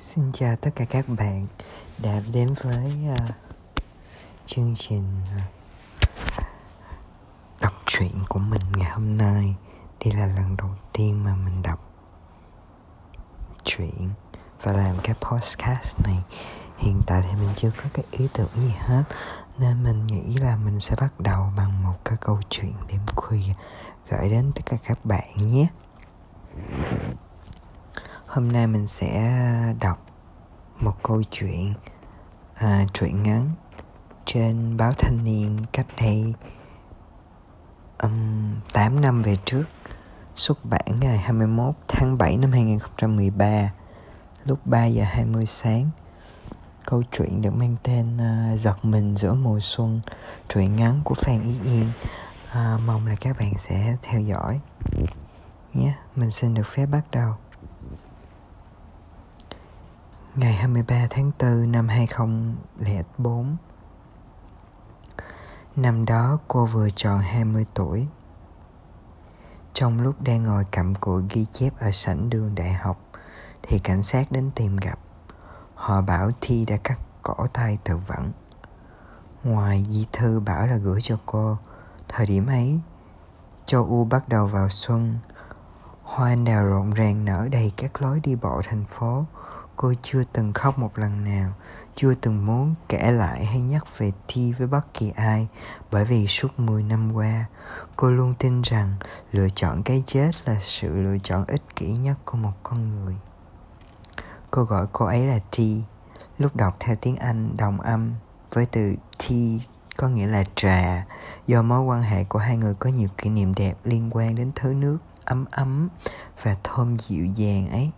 Xin chào tất cả các bạn đã đến với uh, chương trình ờ, đọc truyện của mình ngày hôm nay. Đây là lần đầu tiên mà mình đọc truyện và làm cái podcast này. Hiện tại thì mình chưa có cái ý tưởng gì hết nên mình nghĩ là mình sẽ bắt đầu bằng một cái câu chuyện đêm khuya gửi đến tất cả các bạn nhé hôm nay mình sẽ đọc một câu chuyện à, truyện ngắn trên báo thanh niên cách đây um, 8 năm về trước xuất bản ngày 21 tháng 7 năm 2013 lúc 3 giờ 20 sáng. Câu chuyện được mang tên à, uh, giật mình giữa mùa xuân truyện ngắn của Phan Ý Yên. Uh, mong là các bạn sẽ theo dõi. Nhé yeah, mình xin được phép bắt đầu. Ngày 23 tháng 4 năm 2004 Năm đó cô vừa tròn 20 tuổi. Trong lúc đang ngồi cặm cụi ghi chép ở sảnh đường đại học, Thì cảnh sát đến tìm gặp. Họ bảo Thi đã cắt cổ tay tự vẫn Ngoài di thư bảo là gửi cho cô, Thời điểm ấy, Châu U bắt đầu vào xuân. Hoa anh đào rộn ràng nở đầy các lối đi bộ thành phố. Cô chưa từng khóc một lần nào, chưa từng muốn kể lại hay nhắc về Thi với bất kỳ ai, bởi vì suốt 10 năm qua, cô luôn tin rằng lựa chọn cái chết là sự lựa chọn ích kỷ nhất của một con người. Cô gọi cô ấy là Thi, lúc đọc theo tiếng Anh đồng âm với từ thi có nghĩa là trà, do mối quan hệ của hai người có nhiều kỷ niệm đẹp liên quan đến thứ nước ấm ấm và thơm dịu dàng ấy.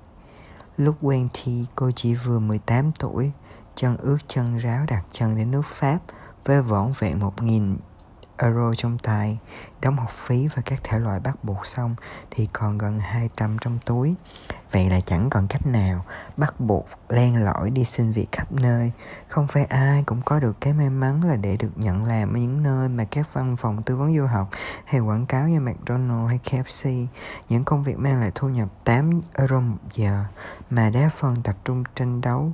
Lúc quen thi, cô chỉ vừa 18 tuổi, Chân ướt chân ráo đặt chân đến nước Pháp, Với vỏn vẹn một nghìn euro trong tay, Đóng học phí và các thể loại bắt buộc xong Thì còn gần 200 trong túi. Vậy là chẳng còn cách nào Bắt buộc len lỏi đi xin việc khắp nơi. Không phải ai cũng có được cái may mắn là để được nhận làm ở những nơi mà các văn phòng tư vấn du học hay quảng cáo như McDonald's hay KFC Những công việc mang lại thu nhập 8 euro một giờ Mà đa phần tập trung tranh đấu,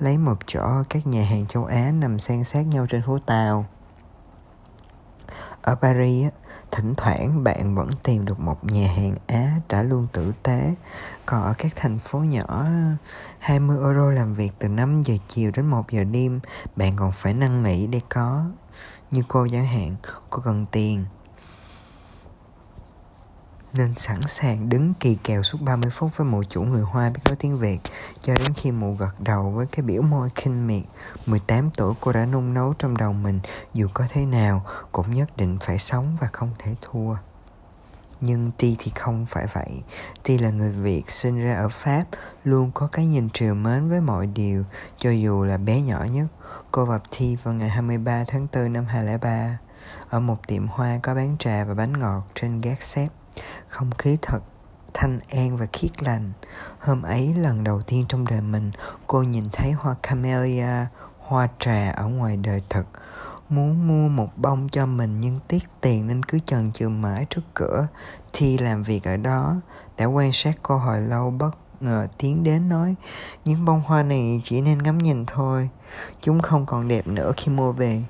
lấy một chỗ các nhà hàng châu Á nằm san sát nhau trên phố Tàu ở Paris, thỉnh thoảng bạn vẫn tìm được một nhà hàng Á trả lương tử tế. Còn ở các thành phố nhỏ, 20 euro làm việc từ 5 giờ chiều đến 1 giờ đêm, bạn còn phải năn nỉ để có. Như cô chẳng hạn, cô cần tiền, nên sẵn sàng đứng kỳ kèo suốt 30 phút với một chủ người Hoa biết nói tiếng Việt, cho đến khi mụ gật đầu với cái biểu môi khinh miệt. 18 tuổi cô đã nung nấu trong đầu mình, dù có thế nào cũng nhất định phải sống và không thể thua. Nhưng Ti thì không phải vậy. Ti là người Việt sinh ra ở Pháp, Luôn có cái nhìn triều mến với mọi điều, Cho dù là bé nhỏ nhất. Cô gặp Ti vào ngày 23 tháng 4 năm 2003 Ở một tiệm hoa có bán trà và bánh ngọt trên gác xếp không khí thật, thanh an và khiết lành. Hôm ấy, lần đầu tiên trong đời mình, cô nhìn thấy hoa camellia, hoa trà ở ngoài đời thực muốn mua một bông cho mình nhưng tiếc tiền nên cứ chần chừ mãi trước cửa. Thi làm việc ở đó, đã quan sát cô hồi lâu, bất ngờ tiến đến nói, những bông hoa này chỉ nên ngắm nhìn thôi, chúng không còn đẹp nữa khi mua về.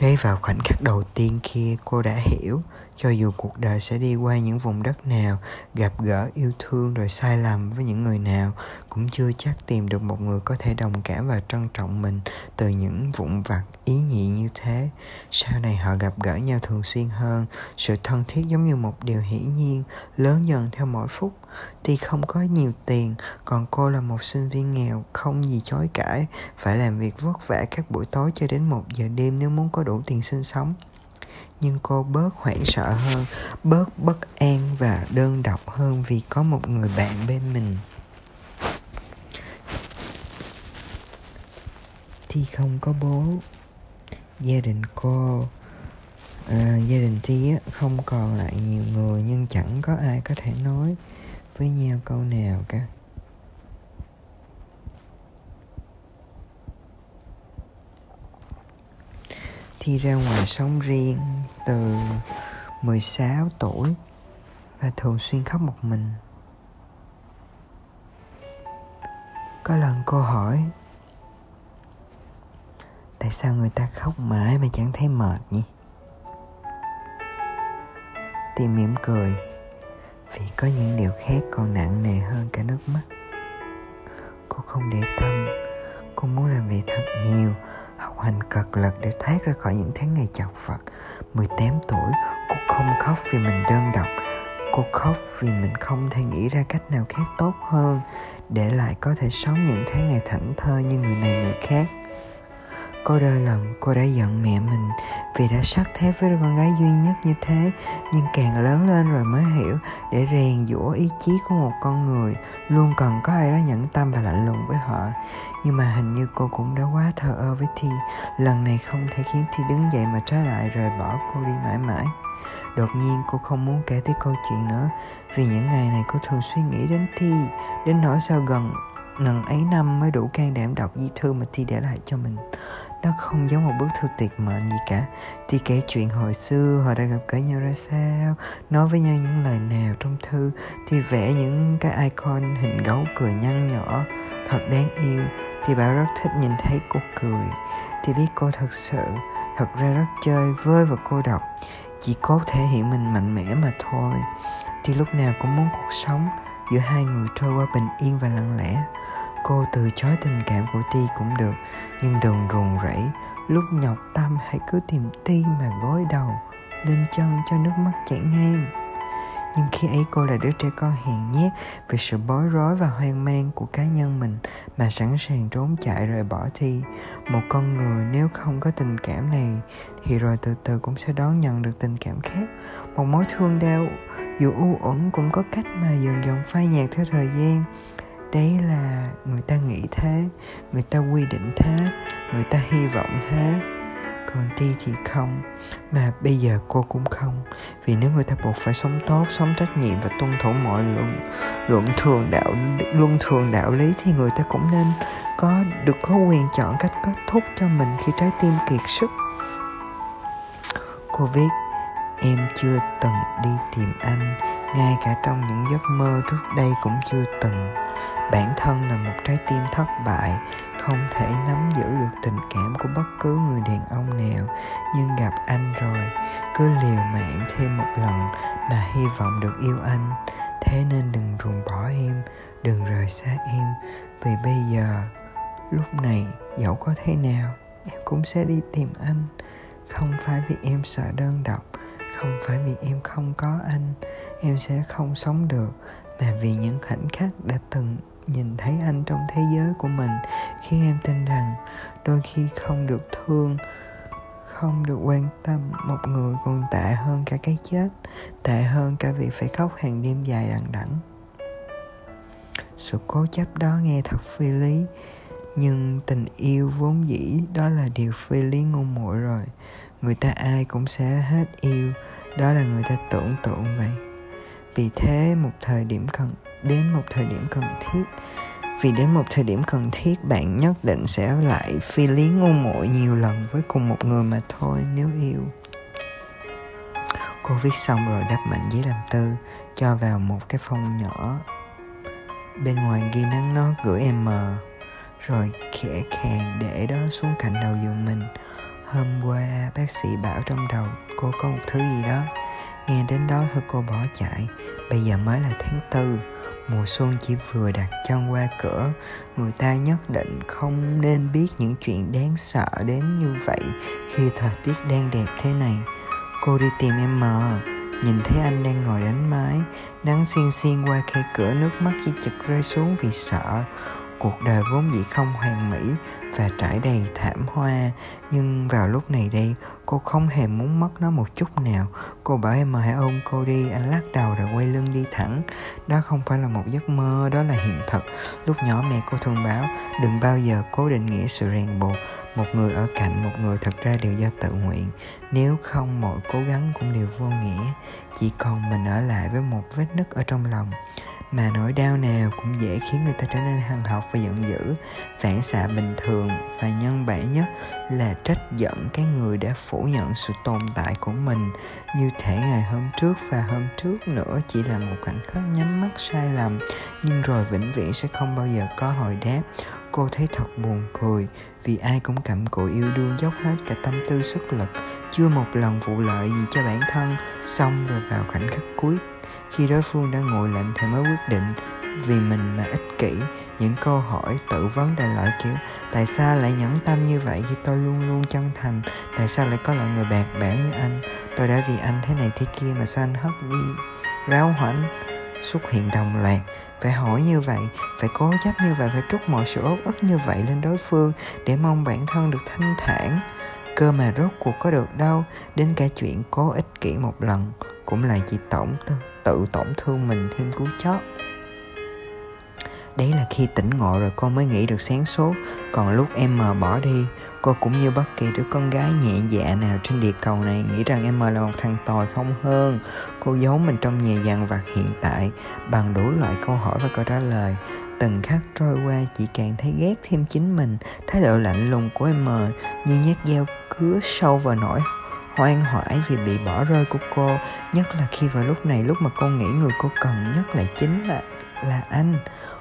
Ngay vào khoảnh khắc đầu tiên kia, cô đã hiểu cho dù cuộc đời sẽ đi qua những vùng đất nào, gặp gỡ, yêu thương rồi sai lầm với những người nào, cũng chưa chắc tìm được một người có thể đồng cảm và trân trọng mình từ những vụn vặt ý nhị như thế. Sau này họ gặp gỡ nhau thường xuyên hơn, sự thân thiết giống như một điều hiển nhiên, lớn dần theo mỗi phút. Tuy không có nhiều tiền, còn cô là một sinh viên nghèo, không gì chối cãi, phải làm việc vất vả các buổi tối cho đến một giờ đêm nếu muốn có đủ tiền sinh sống nhưng cô bớt hoảng sợ hơn bớt bất an và đơn độc hơn vì có một người bạn bên mình. Thì không có bố. Gia đình cô à, gia đình Thi không còn lại nhiều người nhưng chẳng có ai có thể nói với nhau câu nào cả. Thi ra ngoài sống riêng từ 16 tuổi và thường xuyên khóc một mình. có lần cô hỏi, tại sao người ta khóc mãi mà chẳng thấy mệt nhỉ Tìm mỉm cười, vì có những điều khác còn nặng nề hơn cả nước mắt cô không để tâm, cô muốn làm việc thật nhiều học hành cật lực để thoát ra khỏi những tháng ngày chật vật. 18 tuổi, cô không khóc vì mình đơn độc. Cô khóc vì mình không thể nghĩ ra cách nào khác tốt hơn để lại có thể sống những tháng ngày thảnh thơi như người này người khác. Có đôi lần cô đã giận mẹ mình vì đã sát thép với con gái duy nhất như thế. Nhưng càng lớn lên rồi mới hiểu, để rèn giũa ý chí của một con người, Luôn cần có ai đó nhẫn tâm và lạnh lùng với họ. Nhưng mà hình như cô cũng đã quá thờ ơ với Thi. Lần này không thể khiến Thi đứng dậy mà trái lại rời bỏ cô đi mãi mãi. Đột nhiên, cô không muốn kể tới câu chuyện nữa, Vì những ngày này cô thường suy nghĩ đến Thi, Đến nỗi sao gần, ngần ấy năm mới đủ can đảm đọc di thư mà Thi để lại cho mình nó không giống một bức thư tuyệt mệnh gì cả. Thì kể chuyện hồi xưa, họ đã gặp gỡ nhau ra sao, Nói với nhau những lời nào trong thư, Thì vẽ những cái icon hình gấu cười nhăn nhỏ Thật đáng yêu. Thì bảo rất thích nhìn thấy cô cười. Thì biết cô thật sự, Thật ra rất chơi vơi và cô độc. Chỉ cố thể hiện mình mạnh mẽ mà thôi. Thì lúc nào cũng muốn cuộc sống Giữa hai người trôi qua bình yên và lặng lẽ cô từ chối tình cảm của ti cũng được, nhưng đừng ruồng rẫy lúc nhọc tâm hãy cứ tìm ti mà gối đầu lên chân cho nước mắt chảy ngang. Nhưng khi ấy cô là đứa trẻ con hèn nhát vì sự bối rối và hoang mang của cá nhân mình mà sẵn sàng trốn chạy rời bỏ thi một con người nếu không có tình cảm này thì rồi từ từ cũng sẽ đón nhận được tình cảm khác. Một mối thương đau dù u uẩn cũng có cách mà dần dần phai nhạt theo thời gian đấy là người ta nghĩ thế, người ta quy định thế, người ta hy vọng thế. Còn ti thì không, mà bây giờ cô cũng không. Vì nếu người ta buộc phải sống tốt, sống trách nhiệm và tuân thủ mọi luận luận thường đạo, luân thường đạo lý thì người ta cũng nên có, được có quyền chọn cách kết thúc cho mình khi trái tim kiệt sức. Cô viết, em chưa từng đi tìm anh, ngay cả trong những giấc mơ trước đây cũng chưa từng bản thân là một trái tim thất bại, không thể nắm giữ được tình cảm của bất cứ người đàn ông nào. Nhưng gặp anh rồi, cứ liều mạng thêm một lần mà hy vọng được yêu anh. Thế nên đừng ruồng bỏ em, đừng rời xa em. Vì bây giờ, lúc này, dẫu có thế nào, em cũng sẽ đi tìm anh. Không phải vì em sợ đơn độc, không phải vì em không có anh, em sẽ không sống được. Mà vì những khoảnh khắc đã từng nhìn thấy anh trong thế giới của mình khiến em tin rằng đôi khi không được thương, không được quan tâm một người còn tệ hơn cả cái chết, tệ hơn cả việc phải khóc hàng đêm dài đằng đẵng. Sự cố chấp đó nghe thật phi lý, nhưng tình yêu vốn dĩ đó là điều phi lý ngu muội rồi. Người ta ai cũng sẽ hết yêu, đó là người ta tưởng tượng vậy. Vì thế, một thời điểm cần đến một thời điểm cần thiết. Vì đến một thời điểm cần thiết, bạn nhất định sẽ lại phi lý ngu muội nhiều lần với cùng một người mà thôi, nếu yêu. Cô viết xong rồi đắp mạnh giấy làm tư, cho vào một cái phong nhỏ. Bên ngoài ghi nắng nó gửi em mờ, rồi khẽ khàng để đó xuống cạnh đầu giường mình. Hôm qua, bác sĩ bảo trong đầu cô có một thứ gì đó. Nghe đến đó thôi cô bỏ chạy, bây giờ mới là tháng tư mùa xuân chỉ vừa đặt chân qua cửa. Người ta nhất định không nên biết những chuyện đáng sợ đến như vậy khi thời tiết đang đẹp thế này. Cô đi tìm em mờ, nhìn thấy anh đang ngồi đánh máy nắng xiên xiên qua khe cửa nước mắt chỉ chực rơi xuống vì sợ cuộc đời vốn dĩ không hoàn mỹ và trải đầy thảm hoa. Nhưng vào lúc này đây, cô không hề muốn mất nó một chút nào. Cô bảo em hãy ôm cô đi, anh lắc đầu rồi quay lưng đi thẳng. Đó không phải là một giấc mơ, đó là hiện thực. Lúc nhỏ mẹ cô thường bảo, đừng bao giờ cố định nghĩa sự ràng buộc. Một người ở cạnh một người thật ra đều do tự nguyện. Nếu không, mọi cố gắng cũng đều vô nghĩa. Chỉ còn mình ở lại với một vết nứt ở trong lòng mà nỗi đau nào cũng dễ khiến người ta trở nên hằn học và giận dữ. Phản xạ bình thường và nhân bản nhất là trách giận cái người đã phủ nhận sự tồn tại của mình. Như thể ngày hôm trước và hôm trước nữa chỉ là một khoảnh khắc nhắm mắt sai lầm, nhưng rồi vĩnh viễn sẽ không bao giờ có hồi đáp. Cô thấy thật buồn cười, vì ai cũng cặm cụi yêu đương dốc hết cả tâm tư sức lực, chưa một lần vụ lợi gì cho bản thân. Xong rồi vào khoảnh khắc cuối khi đối phương đã ngồi lạnh thì mới quyết định vì mình mà ích kỷ. Những câu hỏi tự vấn đại loại kiểu tại sao lại nhẫn tâm như vậy khi tôi luôn luôn chân thành? Tại sao lại có loại người bạc bẽo như anh? Tôi đã vì anh thế này thế kia mà sao anh hất đi? Ráo hoảnh xuất hiện đồng loạt. Phải hỏi như vậy phải cố chấp như vậy phải trút mọi sự ốt ức như vậy lên đối phương để mong bản thân được thanh thản. Cơ mà rốt cuộc có được đâu đến cả chuyện cố ích kỷ một lần cũng là chỉ tổn tư, tự tổn thương mình thêm cú chót. Đấy là khi tỉnh ngộ rồi con mới nghĩ được sáng suốt. Còn lúc em mờ bỏ đi, cô cũng như bất kỳ đứa con gái nhẹ dạ nào trên địa cầu này nghĩ rằng em mờ là một thằng tồi không hơn. Cô giấu mình trong nhà dằn vặt hiện tại, bằng đủ loại câu hỏi và câu trả lời. Từng khắc trôi qua chị càng thấy ghét thêm chính mình. Thái độ lạnh lùng của em mờ như nhát dao cứa sâu vào nỗi hoang hoải vì bị bỏ rơi của cô, nhất là khi vào lúc này lúc mà cô nghĩ người cô cần nhất lại chính là là anh.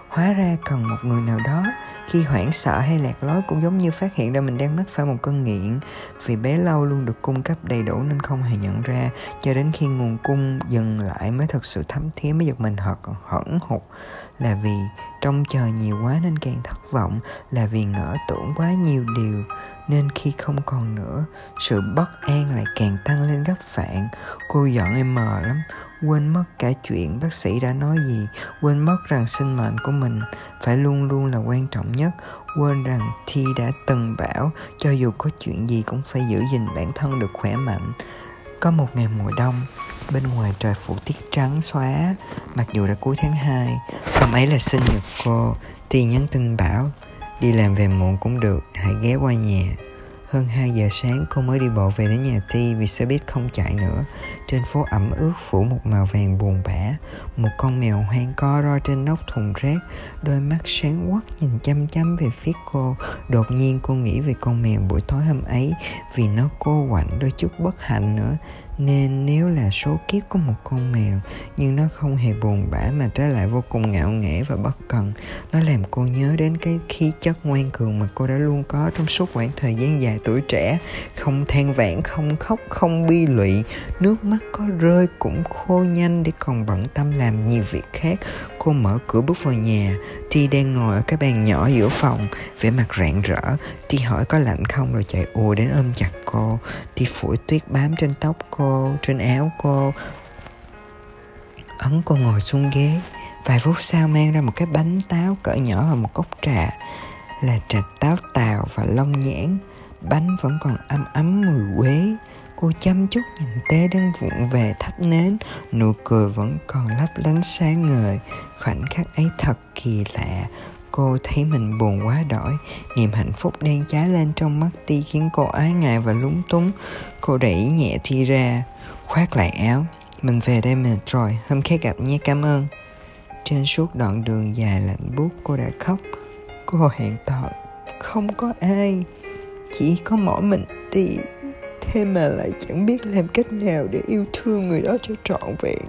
Hóa ra cần một người nào đó, khi hoảng sợ hay lạc lối cũng giống như phát hiện ra mình đang mắc phải một cơn nghiện. Vì bé lâu luôn được cung cấp đầy đủ nên không hề nhận ra, cho đến khi nguồn cung dừng lại mới thật sự thấm thía mới giật mình hận hẫn hụt là vì trông chờ nhiều quá nên càng thất vọng, là vì ngỡ tưởng quá nhiều điều nên khi không còn nữa, sự bất an lại càng tăng lên gấp vạn cô giận em mờ lắm. Quên mất cả chuyện bác sĩ đã nói gì. Quên mất rằng sinh mệnh của mình phải luôn luôn là quan trọng nhất. Quên rằng thi đã từng bảo, cho dù có chuyện gì cũng phải giữ gìn bản thân được khỏe mạnh. Có một ngày mùa đông, bên ngoài trời phủ tiết trắng xóa, mặc dù đã cuối tháng 2 hôm ấy là sinh nhật cô T nhắn tin bảo đi làm về muộn cũng được, hãy ghé qua nhà hơn 2 giờ sáng, cô mới đi bộ về đến nhà Ti vì xe buýt không chạy nữa. Trên phố ẩm ướt, phủ một màu vàng buồn bã. Một con mèo hoang co ro trên nóc thùng rác. Đôi mắt sáng quắc nhìn chăm chăm về phía cô. Đột nhiên cô nghĩ về con mèo buổi tối hôm ấy vì nó cô quạnh đôi chút bất hạnh nữa nên nếu là số kiếp của một con mèo, nhưng nó không hề buồn bã mà trái lại vô cùng ngạo nghễ và bất cần, nó làm cô nhớ đến cái khí chất ngoan cường mà cô đã luôn có trong suốt khoảng thời gian dài tuổi trẻ. Không than vãn, không khóc, không bi lụy, nước mắt có rơi cũng khô nhanh để còn bận tâm làm nhiều việc khác. Cô mở cửa bước vào nhà Ti đang ngồi ở cái bàn nhỏ giữa phòng, vẻ mặt rạng rỡ. Ti hỏi có lạnh không rồi chạy ùa đến ôm chặt cô. Ti phủi tuyết bám trên tóc cô, trên áo cô. Ấn cô ngồi xuống ghế. Vài phút sau mang ra một cái bánh táo cỡ nhỏ và một cốc trà. Là trà táo tàu và long nhãn. Bánh vẫn còn ấm ấm mùi quế cô chăm chút nhìn té đang vụng về thắp nến. Nụ cười vẫn còn lấp lánh sáng ngời. Khoảnh khắc ấy thật kỳ lạ. Cô thấy mình buồn quá đỗi niềm hạnh phúc đang cháy lên trong mắt ti khiến cô ái ngại và lúng túng. Cô đẩy nhẹ thi ra. Khoác lại áo. Mình về đây mệt rồi. Hôm khác gặp nhé, cảm ơn. Trên suốt đoạn đường dài lạnh buốt, cô đã khóc. Cô hẹn tỏ không có ai. Chỉ có mỗi mình ti thế mà lại chẳng biết làm cách nào để yêu thương người đó cho trọn vẹn.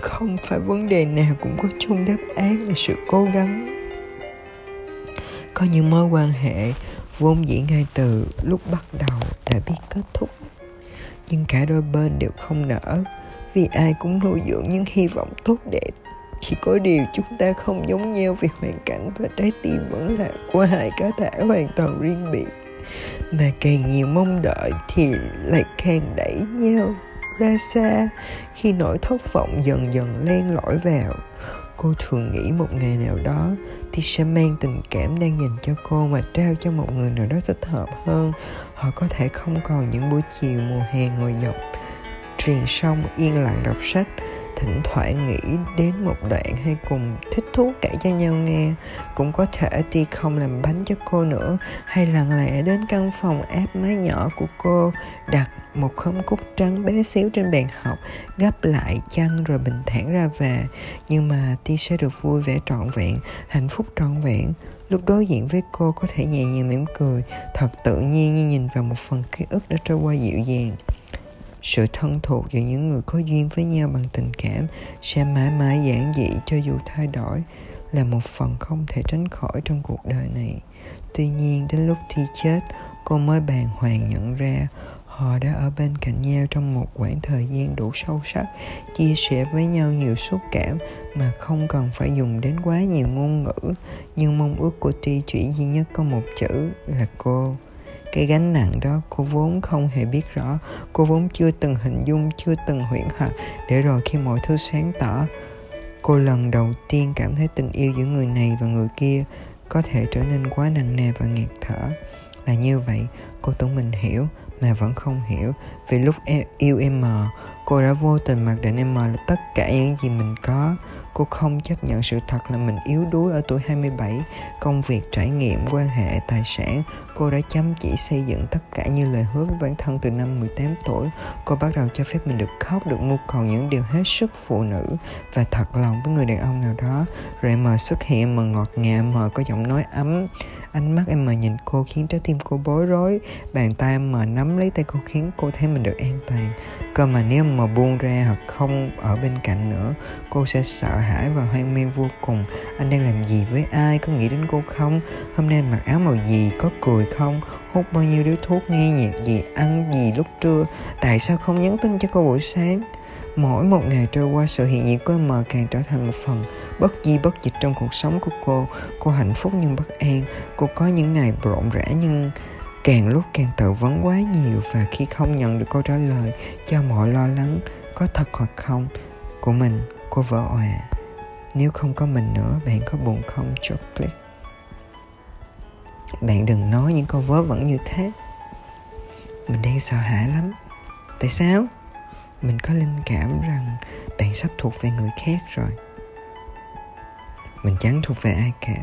Không phải vấn đề nào cũng có chung đáp án là sự cố gắng. Có những mối quan hệ vốn dĩ ngay từ lúc bắt đầu đã biết kết thúc. Nhưng cả đôi bên đều không nở vì ai cũng nuôi dưỡng những hy vọng tốt đẹp. Chỉ có điều chúng ta không giống nhau vì hoàn cảnh và trái tim vẫn là của hai cá thể hoàn toàn riêng biệt mà càng nhiều mong đợi thì lại càng đẩy nhau ra xa. Khi nỗi thất vọng dần dần len lỏi vào, cô thường nghĩ một ngày nào đó thì sẽ mang tình cảm đang dành cho cô mà trao cho một người nào đó thích hợp hơn. Họ có thể không còn những buổi chiều mùa hè ngồi dọc truyền sông yên lặng đọc sách thỉnh thoảng nghĩ đến một đoạn hay cùng thích thú kể cho nhau nghe. Cũng có thể ti không làm bánh cho cô nữa, hay lặng lẽ đến căn phòng áp mái nhỏ của cô, đặt một khóm cúc trắng bé xíu trên bàn học, gấp lại chăn rồi bình thản ra về. Nhưng mà ti sẽ được vui vẻ trọn vẹn, hạnh phúc trọn vẹn. Lúc đối diện với cô có thể nhẹ nhàng mỉm cười, thật tự nhiên như nhìn vào một phần ký ức đã trôi qua dịu dàng sự thân thuộc giữa những người có duyên với nhau bằng tình cảm sẽ mãi mãi giản dị cho dù thay đổi là một phần không thể tránh khỏi trong cuộc đời này. Tuy nhiên, đến lúc thi chết, cô mới bàng hoàng nhận ra họ đã ở bên cạnh nhau trong một khoảng thời gian đủ sâu sắc, chia sẻ với nhau nhiều xúc cảm mà không cần phải dùng đến quá nhiều ngôn ngữ. Nhưng mong ước của ti chỉ duy nhất có một chữ là cô cái gánh nặng đó, cô vốn không hề biết rõ. Cô vốn chưa từng hình dung, chưa từng huyễn hoặc. Để rồi khi mọi thứ sáng tỏ, cô lần đầu tiên cảm thấy tình yêu giữa người này và người kia có thể trở nên quá nặng nề và nghẹt thở. Là như vậy, cô tưởng mình hiểu, mà vẫn không hiểu. Vì lúc e, yêu em mờ, cô đã vô tình mặc định em mờ là tất cả những gì mình có cô không chấp nhận sự thật là mình yếu đuối ở tuổi 27 công việc, trải nghiệm, quan hệ, tài sản, cô đã chăm chỉ xây dựng tất cả như lời hứa với bản thân từ năm 18 tuổi. Cô bắt đầu cho phép mình được khóc, được mưu cầu những điều hết sức phụ nữ và thật lòng với người đàn ông nào đó. Rồi em mờ xuất hiện, em mờ ngọt ngào, em mờ có giọng nói ấm. Ánh mắt em mờ nhìn cô khiến trái tim cô bối rối. Bàn tay em mờ nắm lấy tay cô khiến cô thấy mình được an toàn. Cơ mà nếu mà buông ra hoặc không ở bên cạnh nữa, cô sẽ sợ hãi và hoang mang vô cùng. Anh đang làm gì với ai? Có nghĩ đến cô không? Hôm nay mặc áo màu gì? Có cười không? Hút bao nhiêu điếu thuốc, nghe nhạc gì, ăn gì lúc trưa? Tại sao không nhắn tin cho cô buổi sáng? Mỗi một ngày trôi qua, sự hiện diện của em càng trở thành một phần bất di, bất dịch trong cuộc sống của cô. Cô hạnh phúc nhưng bất an. Cô có những ngày rộn rã nhưng càng lúc càng tự vấn quá nhiều. Và khi không nhận được câu trả lời cho mọi lo lắng, có thật hoặc không của mình cô vỡ òa nếu không có mình nữa, bạn có buồn không chocolate bạn đừng nói những câu vớ vẩn như thế. Mình đang sợ hãi lắm. Tại sao? Mình có linh cảm rằng bạn sắp thuộc về người khác rồi. Mình chẳng thuộc về ai cả.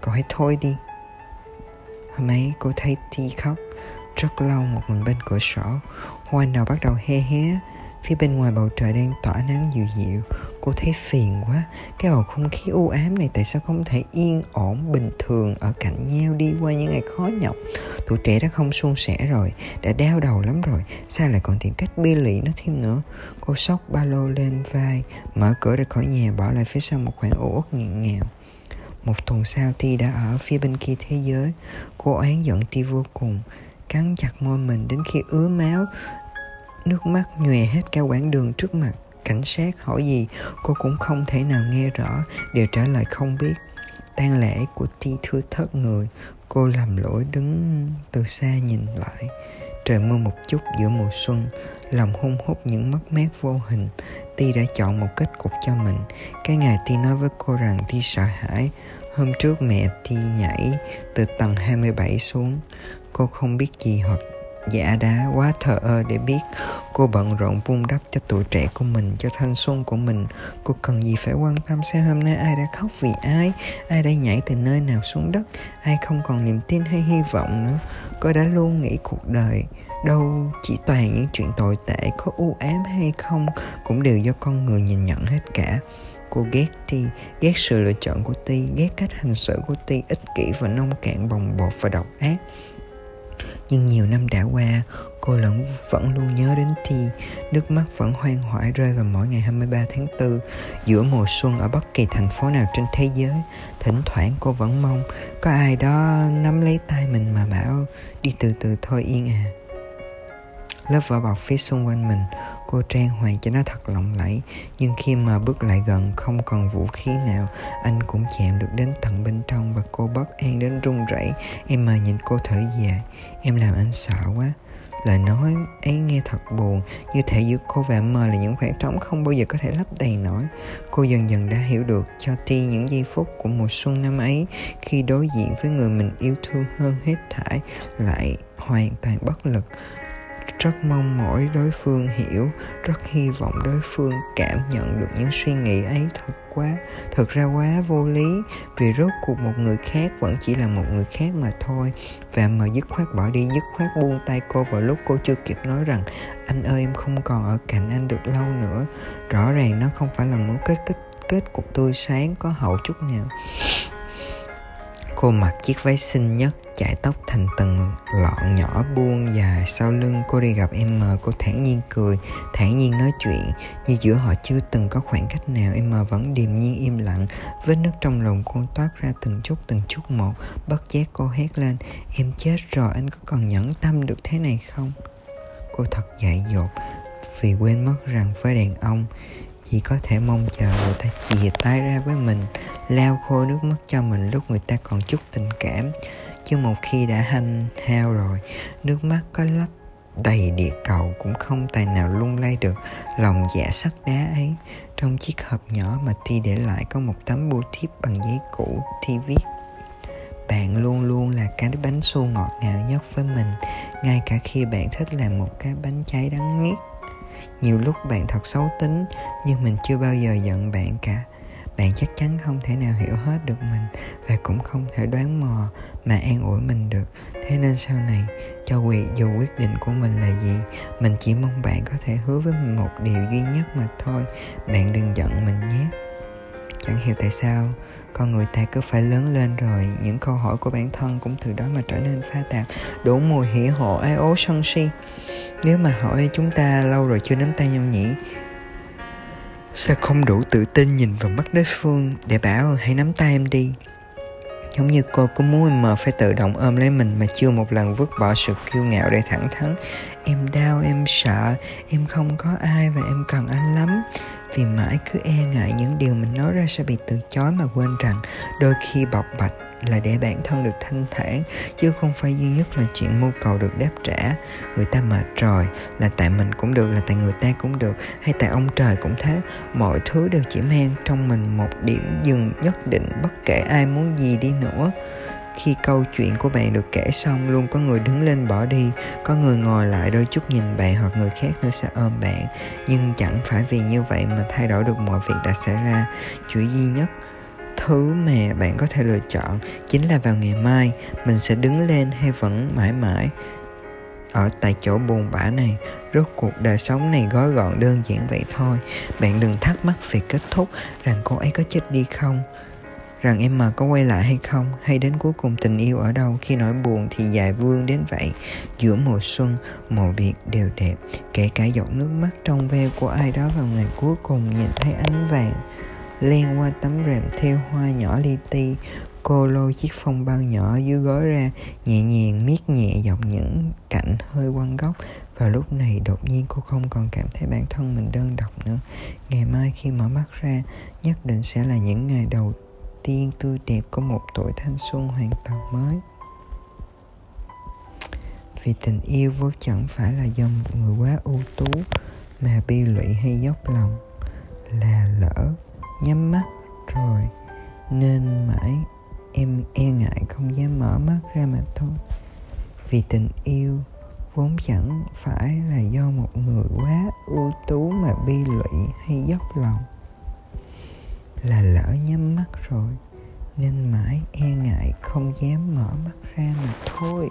Cậu hãy thôi đi. Hôm ấy cô thấy Ti khóc. Rất lâu một mình bên cửa sổ. Hoa nào bắt đầu he hé. Phía bên ngoài bầu trời đang tỏa nắng dịu dịu. Cô thấy phiền quá. Cái bầu không khí u ám này tại sao không thể yên ổn, bình thường, Ở cạnh nhau đi qua những ngày khó nhọc? Tụi trẻ đã không suôn sẻ rồi, Đã đau đầu lắm rồi. Sao lại còn tìm cách bê lụy nó thêm nữa? Cô xốc ba lô lên vai, Mở cửa ra khỏi nhà, bỏ lại phía sau một khoảng ổ ức nghẹn ngào. Một tuần sau, Ti đã ở phía bên kia thế giới. Cô oán giận Ti vô cùng, Cắn chặt môi mình đến khi ứa máu. Nước mắt nhòe hết cả quãng đường trước mặt. Cảnh sát hỏi gì, cô cũng không thể nào nghe rõ, Đều trả lời không biết. Tang lễ của ti thưa thất người, Cô làm lỗi đứng từ xa nhìn lại. Trời mưa một chút giữa mùa xuân, Lòng hung hút những mất mát vô hình. Ti đã chọn một kết cục cho mình. Cái ngày Ti nói với cô rằng Ti sợ hãi, Hôm trước mẹ Ti nhảy từ tầng 27 xuống. Cô không biết gì hoặc dạ đã quá thờ ơ để biết cô bận rộn vun đắp cho tuổi trẻ của mình cho thanh xuân của mình. Cô cần gì phải quan tâm xem hôm nay ai đã khóc vì ai ai đã nhảy từ nơi nào xuống đất ai không còn niềm tin hay hy vọng nữa. Cô đã luôn nghĩ cuộc đời đâu chỉ toàn những chuyện tồi tệ có u ám hay không cũng đều do con người nhìn nhận hết cả. Cô ghét Ti, ghét sự lựa chọn của Ti, ghét cách hành xử của Ti ích kỷ và nông cạn bồng bột và độc ác nhưng nhiều năm đã qua cô lẫn vẫn luôn nhớ đến thi, Nước mắt vẫn hoang hoải rơi vào mỗi ngày 23 tháng 4 Giữa mùa xuân ở bất kỳ thành phố nào trên thế giới Thỉnh thoảng cô vẫn mong Có ai đó nắm lấy tay mình mà bảo Đi từ từ thôi yên à. Lớp vỏ bọc phía xung quanh mình Cô trang hoàng cho nó thật lộng lẫy. Nhưng khi mà bước lại gần, không còn vũ khí nào, Anh cũng chạm được đến tận bên trong Và cô bất an đến run rẩy. Em mà nhìn cô thở dài, Em làm anh sợ quá. Lời nói ấy nghe thật buồn, Như thể giữa cô và mơ là những khoảng trống không bao giờ có thể lấp đầy nổi. Cô dần dần đã hiểu được cho Ti những giây phút của mùa xuân năm ấy, Khi đối diện với người mình yêu thương hơn hết thảy, Lại hoàn toàn bất lực rất mong mỏi đối phương hiểu, rất hy vọng đối phương cảm nhận được những suy nghĩ ấy thật quá. Thật ra quá vô lý, vì rốt cuộc một người khác vẫn chỉ là một người khác mà thôi. Và mà dứt khoát bỏ đi, dứt khoát buông tay cô vào lúc cô chưa kịp nói rằng, anh ơi, em không còn ở cạnh anh được lâu nữa. Rõ ràng nó không phải là mối kết kết kết cục tươi sáng có hậu chút nào. Cô mặc chiếc váy xinh nhất, chải tóc thành từng lọn nhỏ buông dài sau lưng. Cô đi gặp em M, cô thản nhiên cười, thản nhiên nói chuyện. Như giữa họ chưa từng có khoảng cách nào, em M vẫn điềm nhiên im lặng. Vết nước trong lòng cô toát ra từng chút từng chút một. Bất giác cô hét lên, em chết rồi, anh có còn nhẫn tâm được thế này không? Cô thật dại dột vì quên mất rằng với đàn ông chỉ có thể mong chờ người ta chìa tay ra với mình lao khô nước mắt cho mình lúc người ta còn chút tình cảm. Chứ một khi đã hanh hao rồi, nước mắt có lấp đầy địa cầu cũng không tài nào lung lay được. Lòng dạ sắt đá ấy, trong chiếc hộp nhỏ mà thi để lại có một tấm bưu thiếp bằng giấy cũ, thi viết. Bạn luôn luôn là cái bánh su ngọt ngào nhất với mình, ngay cả khi bạn thích làm một cái bánh cháy đắng nghét nhiều lúc bạn thật xấu tính, nhưng mình chưa bao giờ giận bạn cả. Bạn chắc chắn không thể nào hiểu hết được mình và cũng không thể đoán mò mà an ủi mình được. Thế nên sau này, cho quyền dù quyết định của mình là gì, mình chỉ mong bạn có thể hứa với mình một điều duy nhất mà thôi. Bạn đừng giận mình nhé. Chẳng hiểu tại sao con người ta cứ phải lớn lên rồi, những câu hỏi của bản thân cũng từ đó mà trở nên pha tạp. Đủ mùi hỉ hộ ai ố, sân si. Nếu mà hỏi chúng ta lâu rồi chưa nắm tay nhau nhỉ? Sao không đủ tự tin nhìn vào mắt đối phương để bảo hãy nắm tay em đi. Giống như cô cũng muốn mờ phải tự động ôm lấy mình mà chưa một lần vứt bỏ sự kiêu ngạo để thẳng thắn. Em đau, em sợ, em không có ai và em cần anh lắm vì mãi cứ e ngại những điều mình nói ra sẽ bị từ chối mà quên rằng đôi khi bộc bạch là để bản thân được thanh thản, chứ không phải duy nhất là chuyện mưu cầu được đáp trả. Người ta mệt rồi là tại mình cũng được, là tại người ta cũng được, hay tại ông trời cũng thế. Mọi thứ đều chỉ mang trong mình một điểm dừng nhất định, bất kể ai muốn gì đi nữa khi câu chuyện của bạn được kể xong, luôn có người đứng lên bỏ đi, có người ngồi lại đôi chút nhìn bạn hoặc người khác nữa sẽ ôm bạn. Nhưng chẳng phải vì như vậy mà thay đổi được mọi việc đã xảy ra. Chuyện duy nhất, thứ mà bạn có thể lựa chọn chính là vào ngày mai, mình sẽ đứng lên hay vẫn mãi mãi ở tại chỗ buồn bã này. Rốt cuộc đời sống này gói gọn đơn giản vậy thôi. Bạn đừng thắc mắc về kết thúc rằng cô ấy có chết đi không rằng em mà có quay lại hay không, hay đến cuối cùng tình yêu ở đâu khi nỗi buồn thì dài vương đến vậy. Giữa mùa xuân mọi việc đều đẹp, kể cả giọt nước mắt trong veo của ai đó vào ngày cuối cùng nhìn thấy ánh vàng. Len qua tấm rèm theo hoa nhỏ li ti, cô lôi chiếc phong bao nhỏ dưới gối ra, nhẹ nhàng miết nhẹ dọc những cạnh hơi quăng góc. Và lúc này, đột nhiên cô không còn cảm thấy bản thân mình đơn độc nữa. Ngày mai khi mở mắt ra, nhất định sẽ là những ngày đầu tiên tươi đẹp của một tuổi thanh xuân hoàn toàn mới. Vì tình yêu vốn chẳng phải là do một người quá ưu tú mà bi lụy hay dốc lòng, là lỡ nhắm mắt rồi nên mãi em e ngại không dám mở mắt ra mà thôi. Vì tình yêu vốn chẳng phải là do một người quá ưu tú mà bi lụy hay dốc lòng là lỡ nhắm mắt rồi, nên mãi e ngại không dám mở mắt ra mà thôi.